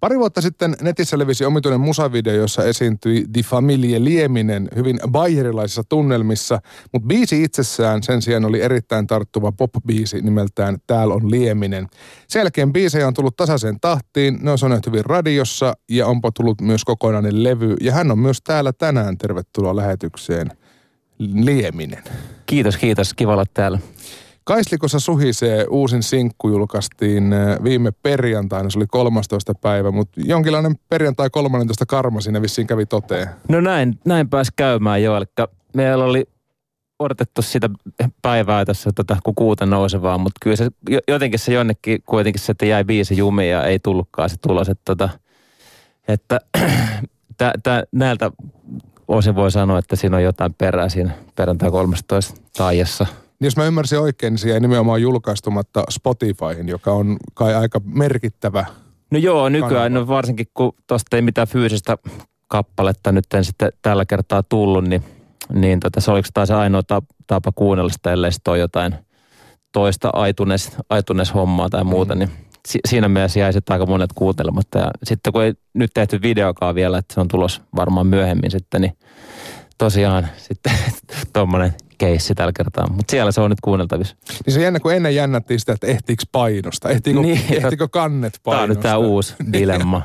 Pari vuotta sitten netissä levisi omituinen musavideo, jossa esiintyi Die Familie Lieminen hyvin bayerilaisissa tunnelmissa, mutta biisi itsessään sen sijaan oli erittäin tarttuva pop-biisi nimeltään Täällä on Lieminen. Sen jälkeen biisejä on tullut tasaiseen tahtiin, ne on soinut hyvin radiossa ja onpa tullut myös kokonainen levy. Ja hän on myös täällä tänään, tervetuloa lähetykseen, Lieminen. Kiitos, kiitos, kiva olla täällä. Kaislikossa suhisee uusin sinkku julkaistiin äh, viime perjantaina, se oli 13. päivä, mutta jonkinlainen perjantai 13. karma siinä vissiin kävi toteen. No näin, näin pääsi käymään jo, eli meillä oli odotettu sitä päivää tässä, tota, kun kuuta nousevaa, mutta kyllä se jotenkin se jonnekin kuitenkin se, että jäi biisi jumiin ja ei tullutkaan se tulos, että, tota, että tä, tä, näiltä osin voi sanoa, että siinä on jotain perää siinä perjantai 13 taajassa. Niin jos mä ymmärsin oikein, niin se jäi nimenomaan julkaistumatta Spotifyhin, joka on kai aika merkittävä No joo, nykyään no varsinkin kun tuosta ei mitään fyysistä kappaletta nyt en sitten tällä kertaa tullut, niin, niin tota, se oliko taas ainoa tapa kuunnella sitä, ellei sitten ole jotain toista aitunes, aitunes-hommaa tai muuta, mm. niin si, siinä mielessä jäi sitten aika monet kuuntelematta. Ja sitten kun ei nyt tehty videokaan vielä, että se on tulos varmaan myöhemmin sitten, niin tosiaan sitten tuommoinen keissi tällä kertaa, mutta siellä se on nyt kuunneltavissa. Niin se jännä, kun ennen jännättiin sitä, että ehtiikö painosta, ehtiikö, niin, ehtiikö kannet painosta. Tämä on nyt tämä uusi dilemma.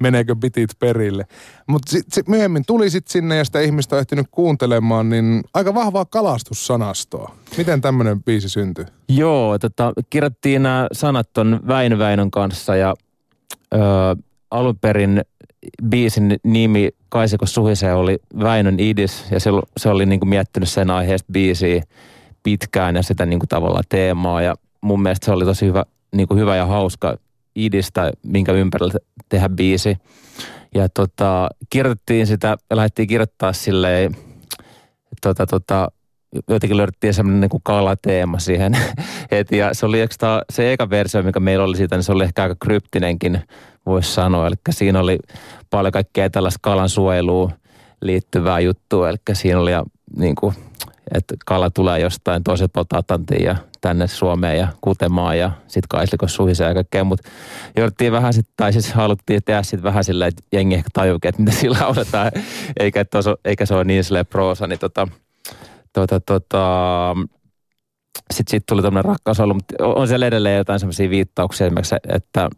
Meneekö bitit perille. Mutta sit, myöhemmin tuli sitten sinne ja sitä ihmistä on ehtinyt kuuntelemaan, niin aika vahvaa kalastussanastoa. Miten tämmöinen biisi syntyi? Joo, tota, kirjoittiin nämä sanat ton Väinö Väinön kanssa ja ö, alun perin biisin nimi Kaisiko suhisee oli Väinön idis ja se, se oli niin kuin miettinyt sen aiheesta biisiä pitkään ja sitä niin kuin tavallaan teemaa ja mun mielestä se oli tosi hyvä, niin kuin hyvä ja hauska idistä, minkä ympärillä tehdä biisi. Ja tota, kirjoitettiin sitä ja lähdettiin kirjoittaa silleen, tota, tota, jotenkin löydettiin semmoinen niin kalateema siihen heti. Ja se oli se eka versio, mikä meillä oli siitä, niin se oli ehkä aika kryptinenkin voisi sanoa. Eli siinä oli paljon kaikkea tällaista kalan suojeluun liittyvää juttua. Eli siinä oli ja, niin kuin, että kala tulee jostain toiset Atlantin ja tänne Suomeen ja kutemaan ja sitten kaislikos suhisee ja kaikkea. Mutta jouduttiin vähän sitten, tai siis haluttiin tehdä sitten vähän silleen, että jengi ehkä tajuukin, että mitä sillä lauletaan, eikä, tos, eikä se ole niin silleen proosa, niin tota, tota, tota, sitten sit tuli tämmöinen ollut, mutta on siellä edelleen jotain semmoisia viittauksia esimerkiksi, että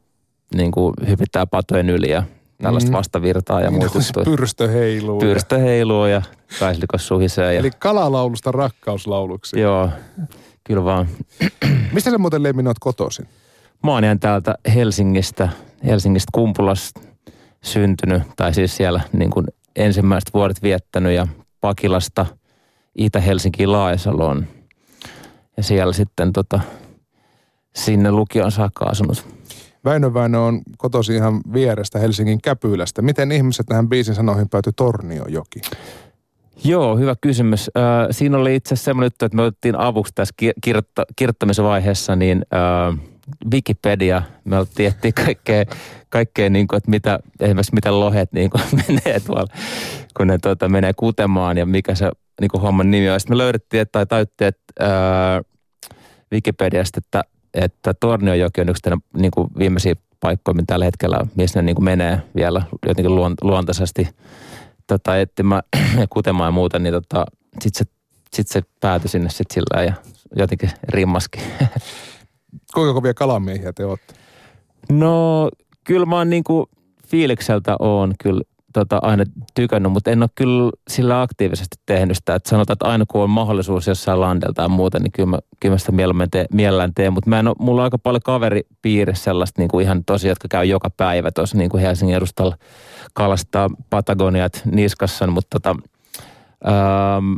niin kuin hypittää patojen yli ja tällaista mm. vastavirtaa ja muuta. Niin, pyrstö heiluu. Pyrstö heiluu ja kaislikos suhisee. Ja... Eli kalalaulusta rakkauslauluksi. Joo, kyllä vaan. Mistä sä muuten Lemmin oot kotoisin? Mä oon ihan täältä Helsingistä, Helsingistä Kumpulasta syntynyt, tai siis siellä niin kuin ensimmäiset vuodet viettänyt ja Pakilasta Itä-Helsinkiin Laajasaloon. Ja siellä sitten tota, sinne lukion saakka asunut. Väinö Väinö on kotosi ihan vierestä Helsingin Käpylästä. Miten ihmiset tähän biisin sanoihin päätyi Torniojoki? Joo, hyvä kysymys. Äh, siinä oli itse asiassa semmoinen juttu, että me otettiin avuksi tässä kirjoitta, kirjoittamisvaiheessa niin äh, Wikipedia. Me etsiä kaikkea, kaikkea niin kuin, että mitä, esimerkiksi miten lohet niin kuin menee tuolla, kun ne tuota, menee kutemaan ja mikä se niin kuin homman nimi on. Sitten me löydettiin, että, tai täyttiin, että äh, Wikipediasta, että että Torniojoki on yksi tämän, niin kuin viimeisiä paikkoja, tällä hetkellä, missä ne niin kuin menee vielä jotenkin luontaisesti tota, etsimään kutemaan ja muuta, niin tota, sitten se, sit se päätyi sinne sit sillä ja jotenkin rimmaskin. Kuinka kovia kalamiehiä te olette? No kyllä mä oon niin kuin fiilikseltä on kyllä tota, aina tykännyt, mutta en ole kyllä sillä aktiivisesti tehnyt sitä. Että sanotaan, että aina kun on mahdollisuus jossain landelta tai muuta, niin kyllä mä, kyllä mä sitä mielellään teen. Mielellään teen. Mutta mä en ole, mulla on aika paljon kaveripiirissä sellaista niin kuin ihan tosi, jotka käy joka päivä tuossa niin kuin Helsingin edustalla kalastaa Patagoniat niskassa, mutta tota, ähm,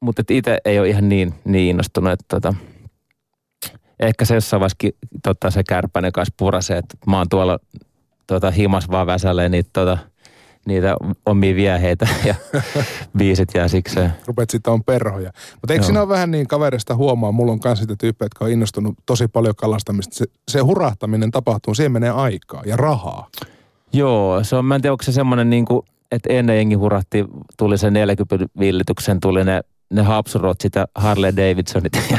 mutta itse ei ole ihan niin, niin innostunut, että tota, ehkä se jossain vaiheessa tota, se kärpäinen kanssa purasee, että mä oon tuolla tota, himas vaan väsälee niitä tota, niitä omia vieheitä ja biisit jää sikseen. Rupet sitten on perhoja. Mutta eikö siinä ole vähän niin kaverista huomaa, mulla on kanssa sitä tyyppejä, jotka on innostunut tosi paljon kalastamista. Se, se hurahtaminen tapahtuu, siihen menee aikaa ja rahaa. Joo, se on, mä en tiedä, onko se semmoinen niin kuin, että ennen jengi hurahti, tuli se 40 villityksen, tuli ne ne hapsurotsit ja Harley Davidsonit ja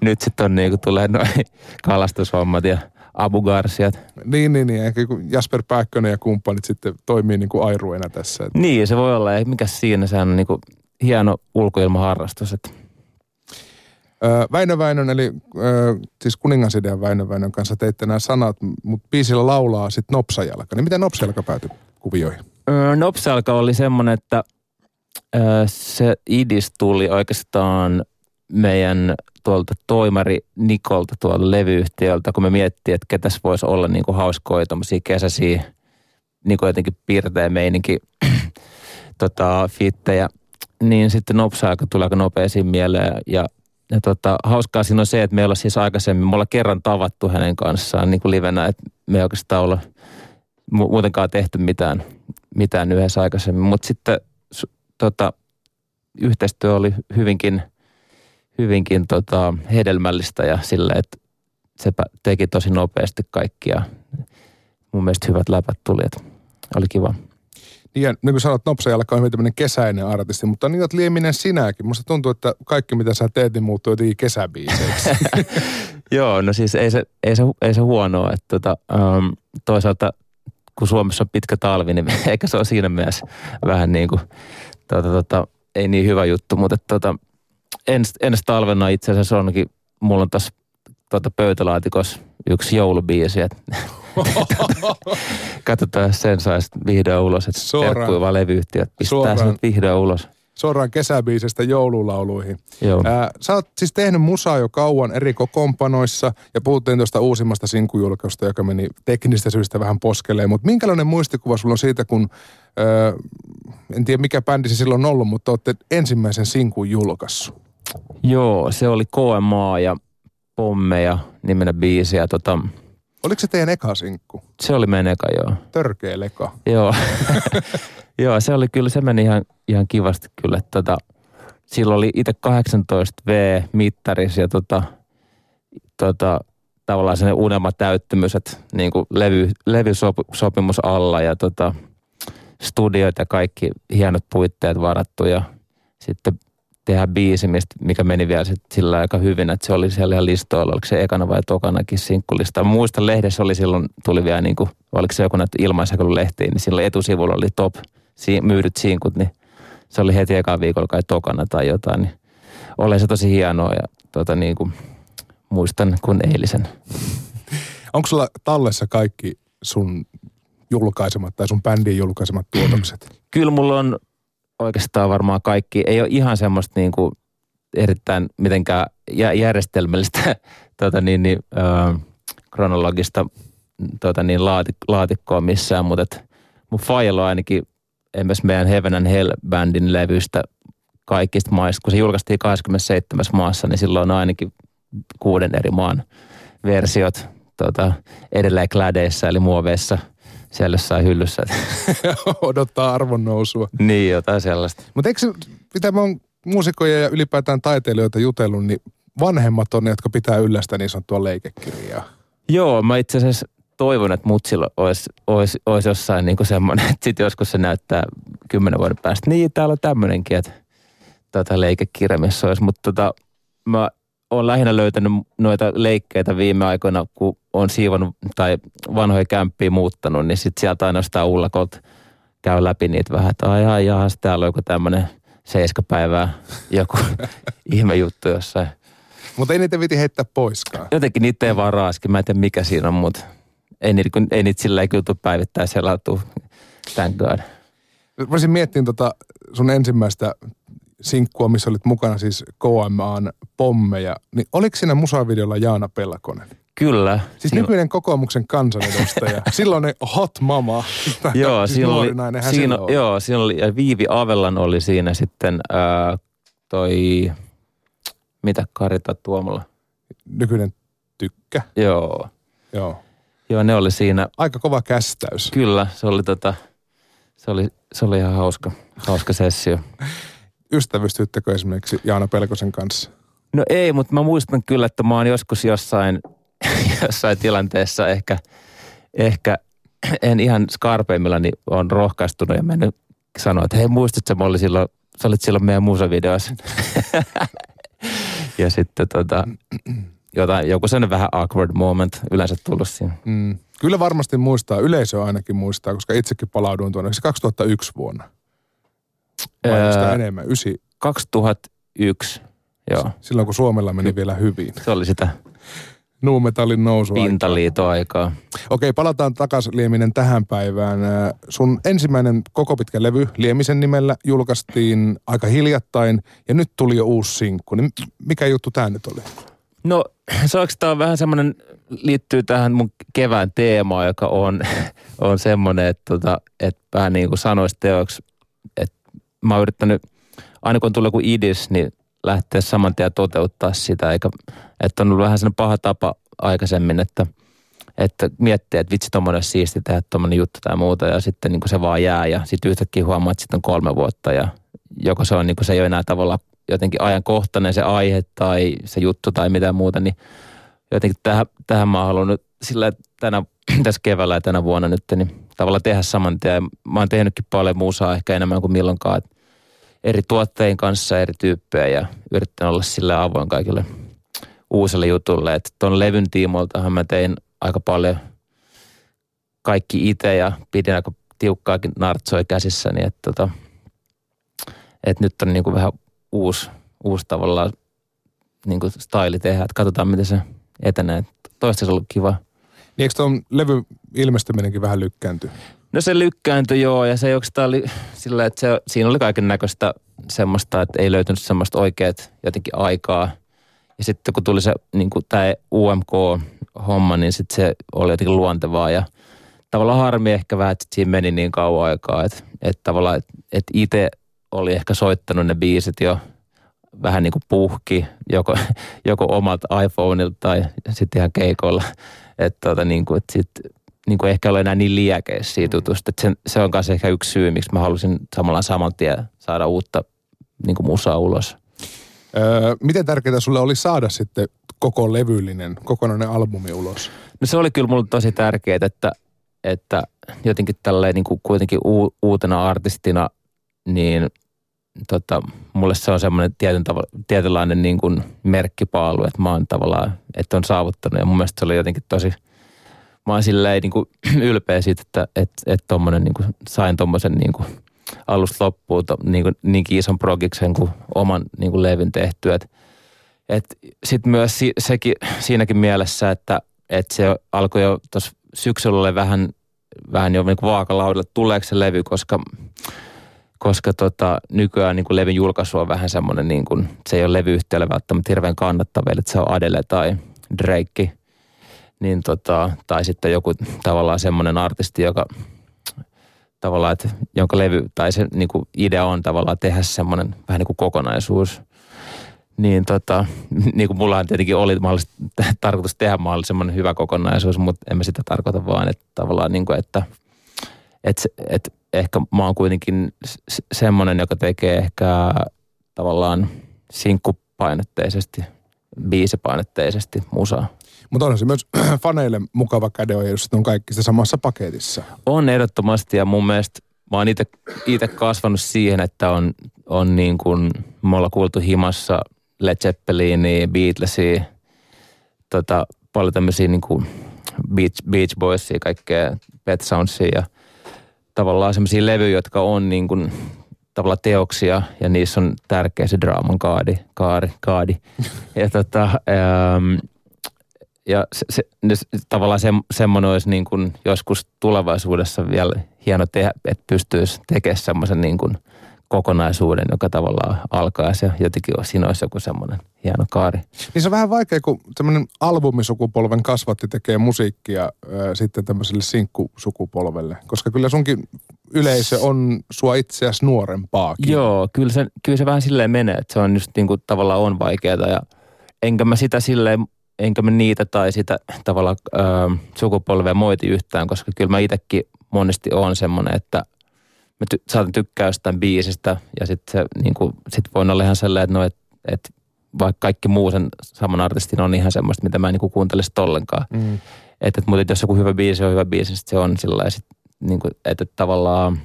nyt sitten on niinku tulee noin kalastushommat ja Abu Garciat. Niin, niin, niin. Ehkä Jasper Pääkkönen ja kumppanit sitten toimii niin kuin airuina tässä. Että. Niin, se voi olla. Mikä siinä, sehän on niin kuin hieno ulkoilmaharrastus. Että. Öö, Väinö Väinön, eli öö, siis kuningasidean Väinö Väinön kanssa teitte nämä sanat, mutta biisillä laulaa sitten Nopsajalka. Niin miten Nopsajalka päätyi kuvioihin? Öö, Nopsajalka oli semmoinen, että öö, se idis tuli oikeastaan meidän tuolta toimari Nikolta tuolta levyyhtiöltä, kun me miettii, että ketäs voisi olla niin kuin hauskoja tuommoisia kesäisiä, niin kuin jotenkin piirteä meininki tota, fittejä, niin sitten Nopsa-aika tuli aika nopeasti mieleen ja ja tota, hauskaa siinä on se, että me ollaan siis aikaisemmin, me ollaan kerran tavattu hänen kanssaan niin kuin livenä, että me ei oikeastaan olla muutenkaan tehty mitään, mitään yhdessä aikaisemmin. Mutta sitten tota, yhteistyö oli hyvinkin, hyvinkin tota, hedelmällistä ja sille, että se teki tosi nopeasti kaikkia. Mun mielestä hyvät läpät tuli, että oli kiva. Niin, ja niin kuin sanot, Nopsa Jalka on hyvin tämmöinen kesäinen artisti, mutta niin olet lieminen sinäkin. Musta tuntuu, että kaikki mitä sä teet, niin muuttuu jotenkin kesäbiiseiksi. Joo, no siis ei se, ei se, ei se huonoa. Että tota, um, toisaalta kun Suomessa on pitkä talvi, niin eikä se ole siinä mielessä vähän niin kuin, tota, tota, ei niin hyvä juttu, mutta tota, ens, ensi talvena itse asiassa onkin, mulla on tässä tota, pöytälaatikossa yksi joulubiisi, että Katsotaan, sen saisi vihdoin ulos, että terkkuiva levyyhtiöt pistää sen vihdoin ulos. Suoraan kesäbiisestä joululauluihin. Joo. Ää, sä oot siis tehnyt musaa jo kauan eri kokoonpanoissa ja puhuttiin tuosta uusimmasta sinkujulkausta, joka meni teknistä syystä vähän poskeleen. Mutta minkälainen muistikuva sulla on siitä, kun ää, en tiedä mikä bändi se silloin on ollut, mutta olette ensimmäisen sinkun julkaissut? Joo, se oli KMA ja Pommeja nimenä biisi ja tota, Oliko se teidän eka sinkku? Se oli meidän eka, joo. Törkeä leka. Joo. joo, se oli kyllä, se meni ihan, ihan kivasti kyllä. Tota, silloin oli itse 18 V mittaris ja tota, tota, tavallaan sen unelma täyttymys, että niin kuin levy, levysopimus alla ja tota, studioita ja kaikki hienot puitteet varattu ja sitten tehdä biisi, mistä, mikä meni vielä sit sillä aika hyvin, että se oli siellä ihan listoilla, oliko se ekana vai tokanakin sinkkulista. Muistan lehdessä oli silloin, tuli vielä niin kuin, oliko se joku näitä ilmaisjakelun lehtiin, niin silloin etusivulla oli top si- myydyt sinkut, niin se oli heti ekan viikolla kai tokana tai jotain, niin oli se tosi hienoa ja tota niin kuin, muistan kuin eilisen. Onko sulla tallessa kaikki sun julkaisemat tai sun bändin julkaisemat tuotokset? Kyllä mulla on oikeastaan varmaan kaikki, ei ole ihan semmoista niin kuin erittäin mitenkään järjestelmällistä tuota niin, niin, ö, kronologista tuota niin, laati, laatikkoa missään, mutta et mun file on ainakin esimerkiksi meidän Heaven and Hell-bändin levystä kaikista maista. Kun se julkaistiin 27 maassa, niin silloin on ainakin kuuden eri maan versiot tuota, edelleen klädeissä eli muoveissa – siellä jossain hyllyssä. Odottaa arvon nousua. Niin, jotain sellaista. Mutta eikö mitä mä oon muusikkoja ja ylipäätään taiteilijoita jutellut, niin vanhemmat on ne, jotka pitää yllä sitä niin sanottua leikekirjaa. Joo, mä itse asiassa toivon, että mutsilla olisi, olisi, olisi jossain niin semmoinen, että sitten joskus se näyttää kymmenen vuoden päästä. Niin, täällä on tämmöinenkin, että tota leikekirja, missä olisi. Mutta tota, mä olen lähinnä löytänyt noita leikkeitä viime aikoina, kun on siivonut tai vanhoja kämppiä muuttanut, niin sitten sieltä ainoastaan ullakolta käy läpi niitä vähän, että ai ai jahas, täällä on joku tämmöinen seiskapäivää, joku ihme juttu jossain. Mutta ei niitä viti heittää poiskaan. Jotenkin niitä ei vaan raaski. Mä en tiedä mikä siinä on, mutta ei niitä, ei niitä sillä kyllä päivittää selautua. Thank God. Voisin miettiä tota sun ensimmäistä sinkkua, missä olit mukana siis KMAn pommeja, niin oliko siinä musavideolla Jaana Pellakonen? Kyllä. Siis siinä... nykyinen kokoomuksen kansanedustaja. Silloin ne hot mama. joo, siis siinä oli, siinä, oli. joo, siinä oli, ja Viivi Avellan oli siinä sitten ää, toi, mitä Karita Tuomola? Nykyinen tykkä. Joo. Joo. Joo, ne oli siinä. Aika kova kästäys. Kyllä, se oli tota, se oli, se oli ihan hauska, hauska sessio. ystävystyttekö esimerkiksi Jaana Pelkosen kanssa? No ei, mutta mä muistan kyllä, että mä oon joskus jossain, jossain tilanteessa ehkä, ehkä en ihan skarpeimmilla, niin on rohkaistunut ja mennyt sanoa, että hei muistatko, mä olin silloin, sä olit silloin meidän musavideossa. ja sitten tota, jotain, joku sellainen vähän awkward moment yleensä tullut siinä. Mm. Kyllä varmasti muistaa, yleisö ainakin muistaa, koska itsekin palauduin tuonne. Se 2001 vuonna. Vai öö, sitä enemmän? Ysi. 2001, joo. Silloin kun Suomella meni vielä hyvin. Se oli sitä Nuumetallin nousu. Pintaliitoaikaa. Okei, palataan takaisin Lieminen tähän päivään. Sun ensimmäinen koko pitkä levy Liemisen nimellä julkaistiin aika hiljattain ja nyt tuli jo uusi sinkku. Niin mikä juttu tämä nyt oli? No se on vähän semmoinen, liittyy tähän mun kevään teemaan, joka on, on semmoinen, että, tota, että vähän niin kuin sanoisi teoksi, mä oon yrittänyt, aina kun tulee joku idis, niin lähteä saman tien toteuttaa sitä, eikä, että on ollut vähän sellainen paha tapa aikaisemmin, että, että miettii, että vitsi, tuommoinen siisti tehdä tuommoinen juttu tai muuta, ja sitten niin kuin se vaan jää, ja sitten yhtäkkiä huomaa, että sitten on kolme vuotta, ja joko se on niin kuin se ei ole enää tavallaan jotenkin ajankohtainen se aihe tai se juttu tai mitä muuta, niin jotenkin tähän, tähän mä haluan nyt sillä tänä, tässä keväällä ja tänä vuonna nyt, niin tavallaan tehdä saman tien. Mä oon tehnytkin paljon musaa ehkä enemmän kuin milloinkaan, että eri tuotteiden kanssa eri tyyppejä ja yrittänyt olla sille avoin kaikille uusille jutulle. Että tuon levyn tiimoiltahan mä tein aika paljon kaikki itse ja pidin aika tiukkaakin nartsoi käsissäni, että tota, et nyt on niin kuin vähän uusi, uusi tavallaan niin kuin style tehdä, että katsotaan miten se etenee. Toistaiseksi ollut kiva. Niin eikö tuon levy ilmestyminenkin vähän lykkääntyi? No se lykkääntyi joo ja se oikeastaan oli sillä, että se, siinä oli kaiken näköistä semmoista, että ei löytynyt semmoista oikeat jotenkin aikaa. Ja sitten kun tuli se niin tämä UMK-homma, niin sitten se oli jotenkin luontevaa ja tavallaan harmi ehkä vähän, että siinä meni niin kauan aikaa, että, että tavallaan, että, että itse oli ehkä soittanut ne biisit jo vähän niin kuin puhki, joko, joko omalta iPhoneilta tai sitten ihan keikolla. Että tota, niin kuin, että sit, niin kuin ehkä ole enää niin liäkeissä siitä jutusta. Että se, se on myös ehkä yksi syy, miksi mä halusin samalla saman tien saada uutta niin kuin musaa ulos. Öö, miten tärkeää sulle oli saada sitten koko levyllinen, kokonainen albumi ulos? No se oli kyllä mulle tosi tärkeää, että, että jotenkin tälleen niin kuin kuitenkin uutena artistina, niin tota, mulle se on semmoinen tietyn tav- tietynlainen niin kuin merkkipaalu, että mä oon tavallaan, että on saavuttanut. Ja mun mielestä se oli jotenkin tosi, mä oon silleen niin kuin ylpeä siitä, että että että tommonen, niin kuin, sain tommosen niin kuin alusta loppuun to, niin kuin, niinkin ison progiksen kuin oman niin kuin levyn tehtyä. Et sitten myös si, sekin, siinäkin mielessä, että että se alkoi jo tuossa syksyllä vähän, vähän jo niin vaakalaudella, tuleeko se levy, koska koska tota, nykyään niin kuin levyn julkaisu on vähän semmoinen, niin kuin, se ei ole levyyhtiölle välttämättä hirveän kannattava, että se on Adele tai Drake, niin tota, tai sitten joku tavallaan semmoinen artisti, joka tavallaan, että jonka levy tai se niin kuin idea on tavallaan tehdä semmoinen vähän niin kuin kokonaisuus. Niin tota, niin kuin mullahan tietenkin oli tarkoitus tehdä mahdollisesti semmoinen hyvä kokonaisuus, mutta en mä sitä tarkoita vaan, että tavallaan niin kuin, että, että, että ehkä mä oon kuitenkin semmoinen, joka tekee ehkä tavallaan sinkkupainotteisesti, biisipainotteisesti musaa. Mutta on se myös faneille mukava kädenojennus, että on kaikki se samassa paketissa. On ehdottomasti ja mun mielestä mä oon itse kasvanut siihen, että on, on niin kuin, me ollaan kuultu himassa Led Zeppelinia, Beatlesia, tota, paljon tämmöisiä niin kuin Beach, Beach Boysia, kaikkea Pet Soundsia ja – tavallaan semmoisia levyjä, jotka on niin kuin tavallaan teoksia ja niissä on tärkeä se draaman kaadi, kaari, kaadi. Ja, tota, ähm, ja se, se, se, tavallaan se, semmoinen olisi niin kuin joskus tulevaisuudessa vielä hieno tehdä, että pystyisi tekemään semmoisen niin kuin – kokonaisuuden, joka tavallaan alkaa ja jotenkin siinä olisi joku semmoinen hieno kaari. Niin se on vähän vaikea, kun semmoinen albumisukupolven kasvatti tekee musiikkia äh, sitten tämmöiselle sinkkusukupolvelle, koska kyllä sunkin yleisö on sua itseäsi nuorempaakin. Joo, kyllä se, kyllä se vähän silleen menee, että se on just niin kuin tavallaan on vaikeaa ja enkä mä sitä silleen enkä mä niitä tai sitä tavallaan äh, sukupolvea moiti yhtään, koska kyllä mä itsekin monesti on semmoinen, että mä ty- saatan tykkää jostain biisistä ja sitten se niin kuin, sit voin olla ihan sellainen, että no, et, et, vaikka kaikki muu sen saman artistin on ihan semmoista, mitä mä en niin kuin kuuntele ollenkaan. Mm. Että et, mutta jos joku hyvä biisi on hyvä biisi, sit se on sillä sit, niin kuin, että, että tavallaan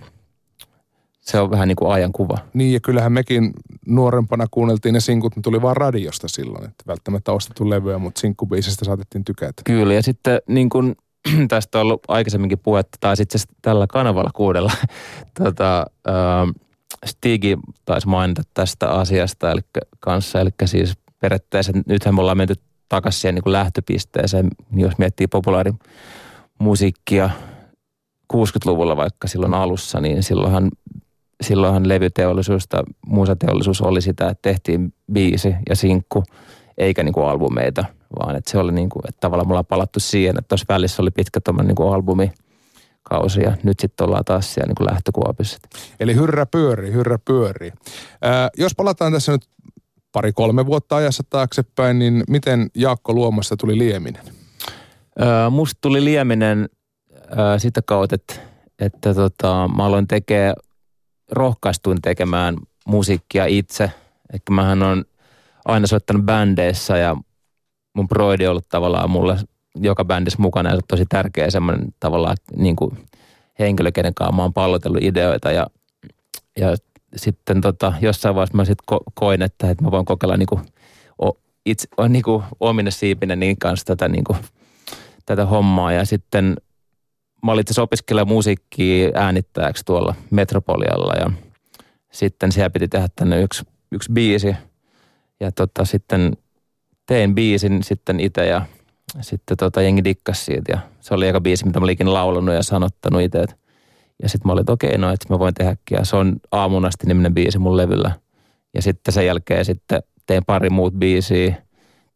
se on vähän niin kuin ajankuva. Niin ja kyllähän mekin nuorempana kuunneltiin ne sinkut, ne tuli vaan radiosta silloin, että välttämättä ostettu levyä, mutta sinkkubiisistä saatettiin tykätä. Kyllä ja sitten niin kuin tästä on ollut aikaisemminkin puhetta, tai sitten tällä kanavalla kuudella. tota, äh, Stigi taisi mainita tästä asiasta eli, kanssa, eli siis periaatteessa nythän me ollaan menty takaisin siihen niin lähtöpisteeseen, jos miettii populaarimusiikkia 60-luvulla vaikka silloin alussa, niin silloinhan, silloinhan levyteollisuus tai musateollisuus oli sitä, että tehtiin biisi ja sinkku, eikä niin kuin albumeita, vaan että se oli niin kuin, että tavallaan me ollaan palattu siihen, että tuossa välissä oli pitkä tuommoinen niin albumi, kausi ja nyt sitten ollaan taas siellä niin lähtökuopissa. Eli hyrrä pyörii, hyrrä pyörii. Ää, jos palataan tässä nyt pari-kolme vuotta ajassa taaksepäin, niin miten Jaakko Luomasta tuli Lieminen? Ää, musta tuli Lieminen ää, sitä kautta, että, että tota, mä aloin tekemään, rohkaistuin tekemään musiikkia itse. Eli mähän on aina soittanut bändeissä ja mun broidi on ollut tavallaan mulle joka bändissä mukana ja se on tosi tärkeä semmoinen tavallaan niin kuin henkilö, kenen kanssa mä oon pallotellut ideoita ja, ja sitten tota, jossain vaiheessa mä sitten ko- koin, että, että mä voin kokeilla niin kuin, o, itse, on niin kuin omine siipinen niin kanssa tätä, niin kuin, tätä hommaa ja sitten mä olin itse opiskelemaan musiikkia äänittäjäksi tuolla Metropolialla ja sitten siellä piti tehdä tänne yksi, yksi biisi ja tota, sitten tein biisin sitten itse ja sitten tota, jengi dikkas siitä ja se oli eka biisi, mitä mä olin laulanut ja sanottanut itse. Ja sitten mä olin, että okei, okay, no, että mä voin tehdäkin. Ja se on aamun asti niminen biisi mun levyllä. Ja sitten sen jälkeen sitten tein pari muut biisiä.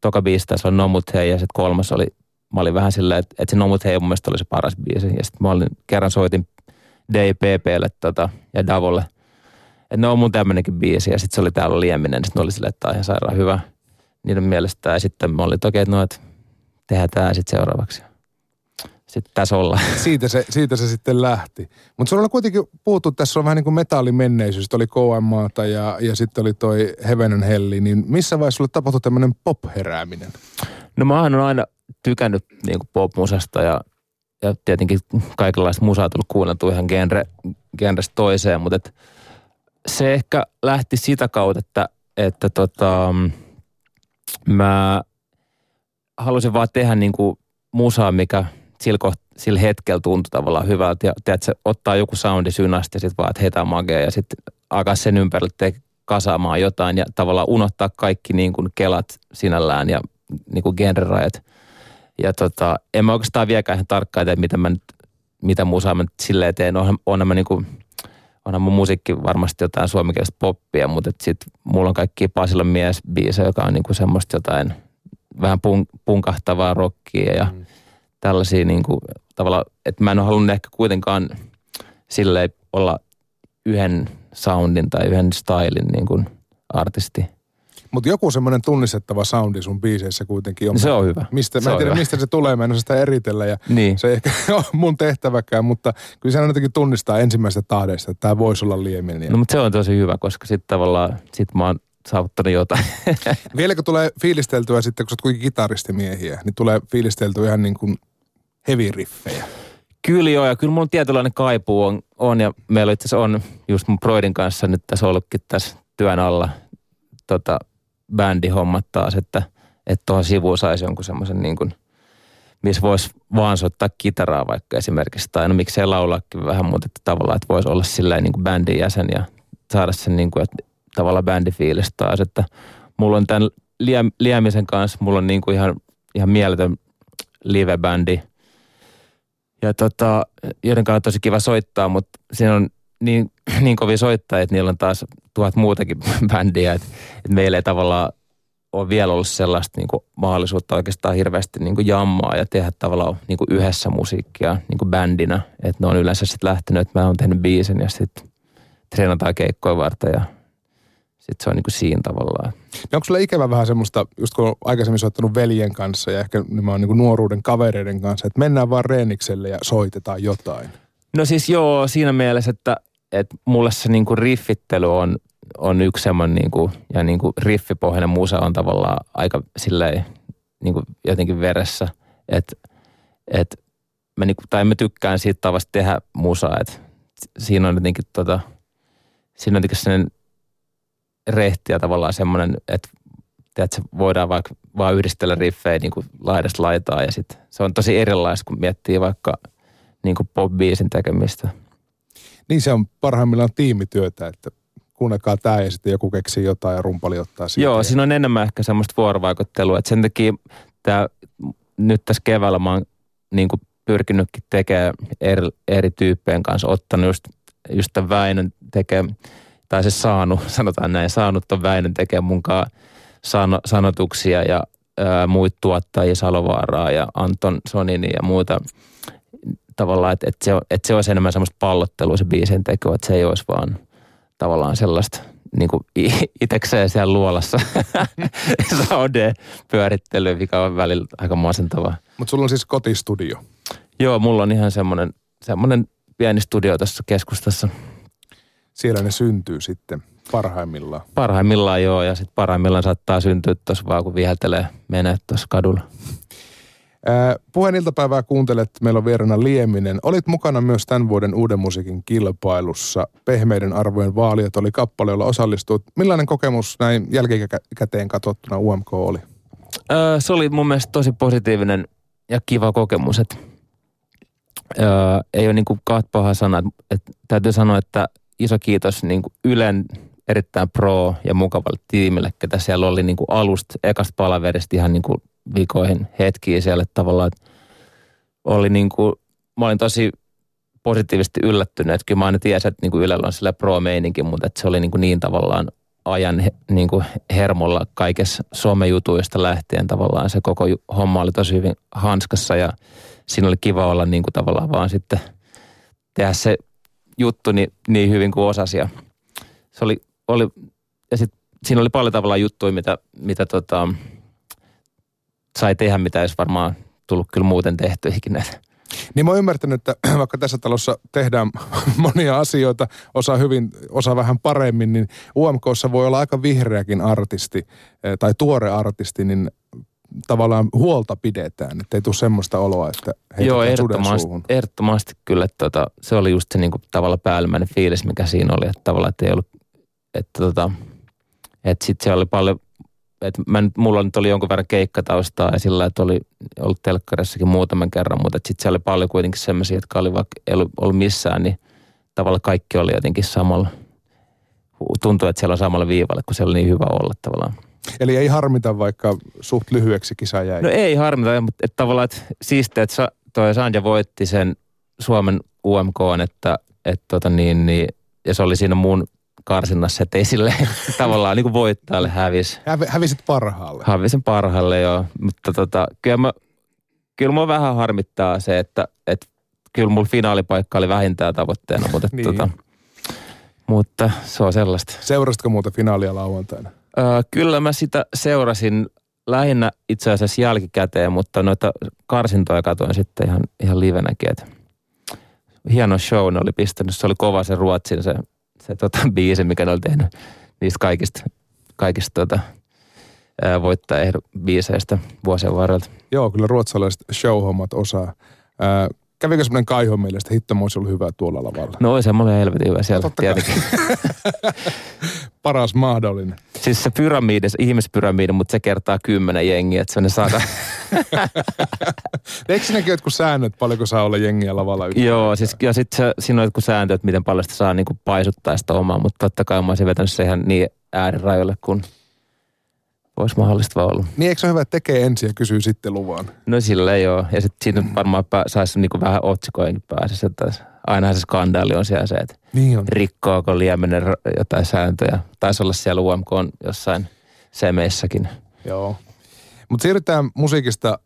Toka biisi tässä on Nomut Hei ja sitten kolmas oli, mä olin vähän silleen, että, että se Nomut Hei mun mielestä oli se paras biisi. Ja sitten mä olin, kerran soitin DPPlle tota, ja Davolle, että ne on mun tämmönenkin biisi. Ja sitten se oli täällä Lieminen, sitten oli silleen, että tämä on ihan sairaan hyvä niiden mielestä. Ja sitten mä olin, että okei, okay, no, että tehdään tämä sitten seuraavaksi. Sitten tässä ollaan. Siitä se, siitä se sitten lähti. Mutta sulla on kuitenkin puhuttu, tässä on vähän niin kuin metallimenneisyys. Oli KMAta ja, ja sitten oli toi Heaven Helli. Niin missä vaiheessa sulle tapahtui tämmöinen pop-herääminen? No mä oon aina tykännyt niin kuin pop-musasta ja, ja tietenkin kaikenlaista musaa tullut kuunneltu ihan genre, genrestä toiseen, mutta et se ehkä lähti sitä kautta, että, että tota, mä halusin vaan tehdä niin kuin musaa, mikä sillä, koht, sillä hetkellä tuntui tavallaan hyvältä. Ja tiedätkö, ottaa joku soundi synästä ja sitten vaan, että heitä magea ja sitten alkaa sen ympärille te kasaamaan jotain ja tavallaan unohtaa kaikki niin kuin kelat sinällään ja niin kuin genrerajat. Ja tota, en mä oikeastaan vieläkään ihan tarkkaan tiedä, mitä, mä nyt, mitä musaa mä nyt silleen teen. Onhan, onhan mä niin kuin, onhan mun musiikki varmasti jotain suomenkielistä poppia, mutta sitten mulla on kaikki Pasilan mies biisejä, joka on niin kuin semmoista jotain – vähän pun, punkahtavaa rockia ja mm. tällaisia niin kuin, tavalla, että mä en ole halunnut ehkä kuitenkaan sille olla yhden soundin tai yhden stylin niin kuin artisti. Mutta joku semmoinen tunnistettava soundi sun biiseissä kuitenkin on. Se on hyvä. Mistä, se mä en tiedä, hyvä. mistä se tulee, mä en sitä eritellä ja niin. se ei ehkä ole mun tehtäväkään, mutta kyllä se jotenkin tunnistaa ensimmäistä tahdesta, että tämä voisi olla lieminen. No mutta se on tosi hyvä, koska sitten tavallaan sit mä oon saavuttanut jotain. Vieläkö tulee fiilisteltyä sitten, kun sä oot kuitenkin kitaristimiehiä, niin tulee fiilisteltyä ihan niin kuin heavy riffejä? Kyllä joo, ja kyllä mun tietynlainen kaipuu on, on ja meillä itse on just mun Broidin kanssa nyt tässä ollutkin tässä työn alla tota, bändihommat taas, että että tuohon sivuun saisi jonkun semmoisen niin kuin, missä voisi vaan soittaa kitaraa vaikka esimerkiksi, tai no miksei laulaakin vähän, mutta että tavallaan, että voisi olla silleen niin kuin bändin jäsen ja saada sen niin kuin, että tavalla bändifiilis taas, että mulla on tämän Liemisen kanssa, mulla on niin kuin ihan, ihan mieletön live-bändi. Ja tota, joiden kanssa on tosi kiva soittaa, mutta siinä on niin, niin kovin soittajia, että niillä on taas tuhat muutakin bändiä, että, että meillä ei tavallaan ole vielä ollut sellaista niin kuin mahdollisuutta oikeastaan hirveästi niin kuin jammaa ja tehdä tavallaan niin kuin yhdessä musiikkia niin kuin bändinä. Että ne on yleensä sitten lähtenyt, että mä oon tehnyt biisin ja sitten treenataan keikkoja varten ja sitten se on niin kuin siinä tavallaan. Ja onko sulla ikävä vähän semmoista, just kun aikaisemmin soittanut veljen kanssa ja ehkä nimenomaan niin kuin nuoruuden kavereiden kanssa, että mennään vaan reenikselle ja soitetaan jotain? No siis joo, siinä mielessä, että, että mulle se niin kuin riffittely on, on yksi semmoinen niin kuin, ja niin kuin riffipohjainen musa on tavallaan aika silleen niin kuin jotenkin veressä, että, että mä, niin kuin, tai mä tykkään siitä tavasta tehdä musaa, että siinä on jotenkin tota – siinä on sellainen rehti ja tavallaan semmoinen, että tiedätkö, voidaan vaikka vaan yhdistellä riffejä niin kuin laidasta laitaa ja sit se on tosi erilaista, kun miettii vaikka niin kuin pop-biisin tekemistä. Niin se on parhaimmillaan tiimityötä, että kuunnelkaa tämä ja sitten joku keksii jotain ja rumpali ottaa siitä. Joo, siinä on enemmän ehkä semmoista vuorovaikuttelua, että sen takia tämä, nyt tässä keväällä mä oon niin kuin pyrkinytkin tekemään eri, eri tyyppien kanssa, ottanut just, just tämän Väinön tekee, tai se saanut, sanotaan näin, saanut ton Väinön tekemään munkaan sano, sanotuksia ja ää, muita tuottajia, Salovaaraa ja Anton Sonini ja muuta tavallaan, että, että, se, että se olisi enemmän semmoista pallottelua se biisin teko, että se ei olisi vaan tavallaan sellaista niin kuin itekseen siellä luolassa saude pyörittely, mikä on välillä aika masentavaa. Mutta sulla on siis kotistudio. Joo, mulla on ihan semmoinen, semmoinen pieni studio tässä keskustassa. Siellä ne syntyy sitten parhaimmillaan. Parhaimmillaan joo, ja sitten parhaimmillaan saattaa syntyä tuossa vaan, kun viheltelee menee tuossa kadulla. Puheen iltapäivää kuuntelet, meillä on vierana Lieminen. Olit mukana myös tämän vuoden Uuden musiikin kilpailussa. Pehmeiden arvojen vaalijat oli kappale, jolla osallistuit. Millainen kokemus näin jälkikäteen katsottuna UMK oli? se oli mun mielestä tosi positiivinen ja kiva kokemus. Et, ei ole niin kuin paha sana. Et, täytyy sanoa, että iso kiitos niin kuin Ylen erittäin pro ja mukavalle tiimille, ketä siellä oli niin kuin alusta, ekasta palaverista ihan niin kuin vikoihin hetkiä siellä tavallaan, oli niin kuin, mä olin tosi positiivisesti yllättynyt, että kyllä mä aina tiesin, että niin kuin Ylellä on sillä pro-meininki, mutta että se oli niin, kuin niin tavallaan ajan niin kuin hermolla kaikessa somejutuista lähtien tavallaan se koko homma oli tosi hyvin hanskassa ja siinä oli kiva olla niin kuin tavallaan vaan sitten tehdä se juttu niin, niin hyvin kuin osasi ja se oli, oli ja sitten siinä oli paljon tavallaan juttuja, mitä, mitä tota, sai tehdä, mitä olisi varmaan tullut kyllä muuten tehty ikinä. Niin mä oon ymmärtänyt, että vaikka tässä talossa tehdään monia asioita, osa hyvin, osa vähän paremmin, niin UMKssa voi olla aika vihreäkin artisti eh, tai tuore artisti, niin tavallaan huolta pidetään, että ei tule semmoista oloa, että Joo, ehdottomasti, ehdottomasti kyllä, että tota, se oli just se niinku tavalla päällimmäinen fiilis, mikä siinä oli, että tavallaan, että ei ollut, että tota, että sitten se oli paljon et mä nyt, mulla nyt oli jonkun verran keikkataustaa ja sillä että oli ollut telkkarissakin muutaman kerran, mutta sitten siellä oli paljon kuitenkin semmoisia, jotka oli vaikka ei ollut, ollut missään, niin tavallaan kaikki oli jotenkin samalla. Tuntuu, että siellä on samalla viivalla, kun siellä oli niin hyvä olla tavallaan. Eli ei harmita, vaikka suht lyhyeksi kisa jäi? No ei harmita, mutta että tavallaan että siistiä, että toi Sanja voitti sen Suomen UMK, että, että tota niin, niin, ja se oli siinä mun karsinnassa, että ei sille tavallaan niin kuin voittajalle hävis. Hävi, hävisit parhaalle. Hävisin parhaalle, joo. Mutta tota, kyllä, mä, kyllä mä vähän harmittaa se, että, että kyllä mulla finaalipaikka oli vähintään tavoitteena, mutta, niin. tota, mutta se on sellaista. Seurasitko muuta finaalia lauantaina? Öö, kyllä mä sitä seurasin lähinnä itse asiassa jälkikäteen, mutta noita karsintoja katoin sitten ihan, ihan livenäkin. Että hieno show ne oli pistänyt. Se oli kova se Ruotsin se se tota, biisi, mikä ne oli tehnyt niistä kaikista, kaikista tota, voittajabiiseistä vuosien varrelta. Joo, kyllä ruotsalaiset showhommat osaa. Ää, kävikö semmoinen kaiho mielestä, hitto olisi ollut hyvä tuolla lavalla? No semmoinen helvetin hyvä siellä no, tietenkin. Paras mahdollinen. Siis se pyramidi, se ihmispyramidi, mutta se kertaa kymmenen jengiä, että se on ne saada. Eikö sinäkin jotkut säännöt, paljonko saa olla jengiä lavalla yhtä Joo, siis, ja sitten siinä on jotkut sääntöt, että miten paljon sitä saa niinku paisuttaa sitä omaa, mutta totta kai mä olisin vetänyt se ihan niin äärirajoille, kun olisi mahdollista vaan ollut. Niin eikö se ole hyvä, että tekee ensin ja kysyy sitten luvan? No sillä joo. Ja sitten siinä varmaan pää, saisi niinku vähän otsikoinkin pääsisi, että ainahan se skandaali on siellä se, että niin on. rikkoako liemenen jotain sääntöjä. Taisi olla siellä UMK on jossain semeissäkin. Joo. Mutta siirrytään musiikista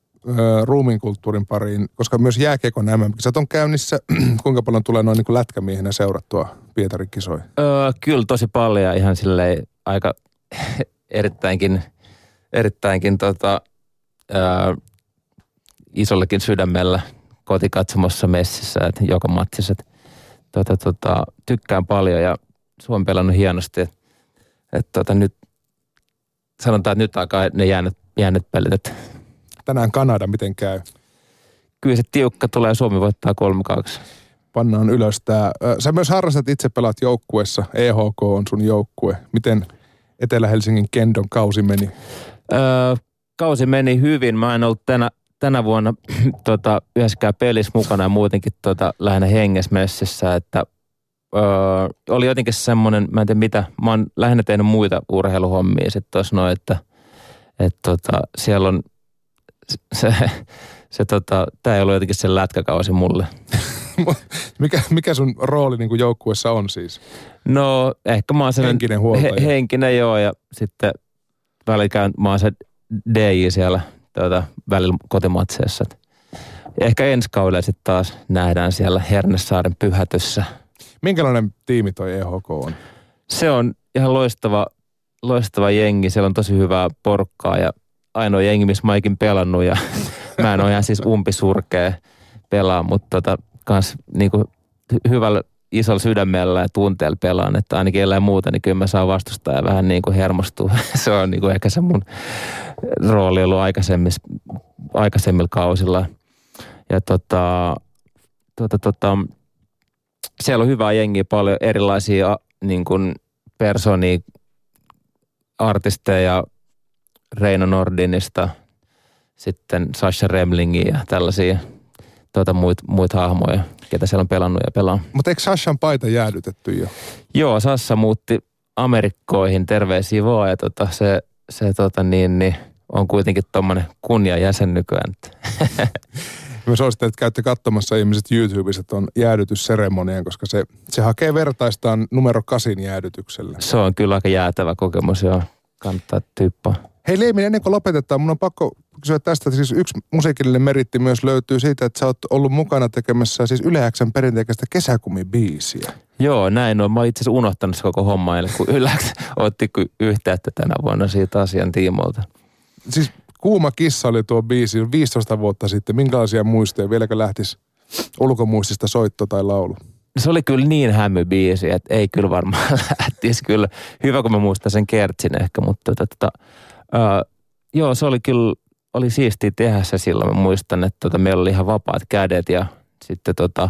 ruumiin kulttuurin pariin, koska myös jääkiekon MM-kisat on käynnissä. Kuinka paljon tulee noin niin kuin lätkämiehenä seurattua Pietarin kisoja? Öö, kyllä tosi paljon ihan silleen aika erittäinkin – erittäinkin tota, ää, isollekin sydämellä kotikatsomossa messissä, että joka matsissa. Että, tota, tota, tykkään paljon ja Suomi pelannut hienosti. Että, et, tota, nyt sanotaan, että nyt alkaa ne jäänyt, jäänyt pelit. Että, Tänään Kanada, miten käy? Kyllä se tiukka tulee, Suomi voittaa 3-2. pannaan ylös tää. Sä myös harrastat itse pelaat joukkuessa. EHK on sun joukkue. Miten Etelä-Helsingin Kendon kausi meni? Öö, kausi meni hyvin. Mä en ollut tänä, tänä vuonna tota, yhdessäkään pelissä mukana ja muutenkin tota, lähinnä hengesmessissä, että öö, oli jotenkin semmoinen, mä en tiedä mitä, mä oon lähinnä tehnyt muita urheiluhommia sitten tuossa noin, että et, tota, siellä on se, se tota, tämä ei ollut jotenkin se lätkäkausi mulle. mikä, mikä sun rooli niin kuin joukkuessa on siis? No ehkä mä oon Henkinen huoltaja. He, henkinen joo ja sitten välillä käyn, mä oon se DJ siellä tuota, välillä kotimatseessa. Ehkä ensi kaudella sitten taas nähdään siellä Hernesaaren pyhätössä. Minkälainen tiimi toi EHK on? Se on ihan loistava, loistava jengi. Siellä on tosi hyvää porkkaa ja ainoa jengi, missä mä ikin pelannut ja mä en ole ihan siis umpisurkea pelaa, mutta tota, kans niinku hyvällä isolla sydämellä ja tunteella pelaan, että ainakin ellei muuta, niin kyllä mä saan vastustaa ja vähän niin kuin hermostua. se on niin kuin ehkä se mun rooli ollut aikaisemmilla kausilla. Ja tota, tota, tota, siellä on hyvää jengiä, paljon erilaisia niin kuin persoonia, artisteja Reino Nordinista, sitten Sasha Remlingia ja tällaisia tuota, muita muit hahmoja, ketä siellä on pelannut ja pelaa. Mutta eikö Sashan paita jäädytetty jo? Joo, Sassa muutti Amerikkoihin, terveisiä vaan ja tota, se, se tota, niin, niin, on kuitenkin tuommoinen kunnia jäsen nykyään. Mä suosittelen, että käytte katsomassa ihmiset YouTubessa tuon jäädytysseremonian, koska se, se hakee vertaistaan numero kasin jäädytykselle. Se on kyllä aika jäätävä kokemus, joo. Kannattaa tyyppää. Hei Leimi, ennen kuin lopetetaan, mun on pakko kysyä tästä. Siis yksi musiikillinen meritti myös löytyy siitä, että sä oot ollut mukana tekemässä siis Yle Xn perinteistä kesäkumibiisiä. Joo, näin on. Mä olin itse asiassa unohtanut koko homma, eli kun Yle otti yhteyttä tänä vuonna siitä asian tiimolta. Siis Kuuma kissa oli tuo biisi 15 vuotta sitten. Minkälaisia muistoja? Vieläkö lähtisi ulkomuistista soitto tai laulu? se oli kyllä niin hämy biisi, että ei kyllä varmaan lähtisi kyllä. Hyvä, kun mä muistan sen kertsin ehkä, mutta tota, tota, uh, joo, se oli kyllä, oli siistiä tehdä se silloin. Mä muistan, että tota, meillä oli ihan vapaat kädet ja sitten tota,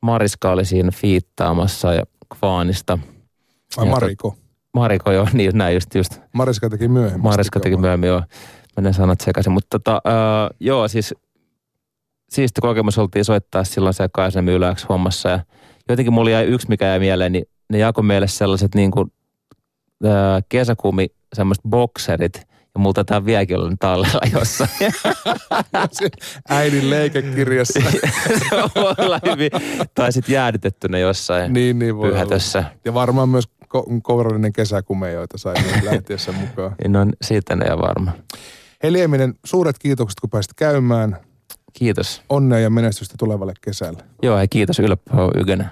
Mariska oli siinä fiittaamassa ja Kvaanista. Vai Mariko? Mariko, joo, niin näin just. just. Mariska teki myöhemmin. Mariska teki myöhemmin, joo. Menen sanat sekaisin. Mutta tota, uh, joo, siis siisti kokemus oltiin soittaa silloin se Kaisemi yläksi hommassa ja jotenkin mulla jäi yksi, mikä jäi mieleen, niin ne jakoi meille sellaiset niin kuin, ää, kesäkumi, semmoiset bokserit, ja multa tämä vieläkin on tallella jossain. Äidin leikekirjassa. voi olla hyvin. Tai sitten jäädytettynä jossain niin, niin voi pyhätössä. Olla. Ja varmaan myös ko- kourallinen kesäkume, joita sai lähtiessä mukaan. no siitä ne ja varma. Helieminen, suuret kiitokset, kun pääsit käymään. Kiitos. Onnea ja menestystä tulevalle kesälle. Joo, hei kiitos Ylppö Ykönen.